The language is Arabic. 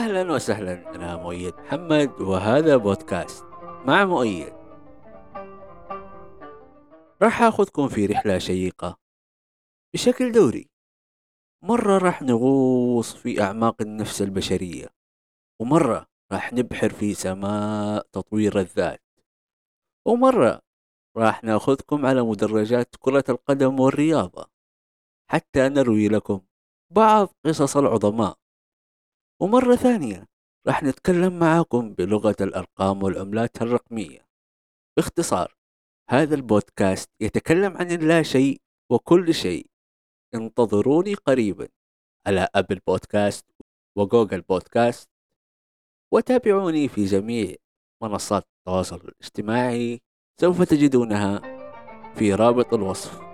أهلا وسهلا أنا مؤيد محمد وهذا بودكاست مع مؤيد. راح أخذكم في رحلة شيقة بشكل دوري. مرة راح نغوص في أعماق النفس البشرية ومرة راح نبحر في سماء تطوير الذات ومرة راح نأخذكم على مدرجات كرة القدم والرياضة. حتى نروي لكم بعض قصص العظماء. ومرة ثانية راح نتكلم معاكم بلغة الأرقام والعملات الرقمية. باختصار هذا البودكاست يتكلم عن اللا شيء وكل شيء. انتظروني قريبا على أبل بودكاست وجوجل بودكاست وتابعوني في جميع منصات التواصل الاجتماعي سوف تجدونها في رابط الوصف.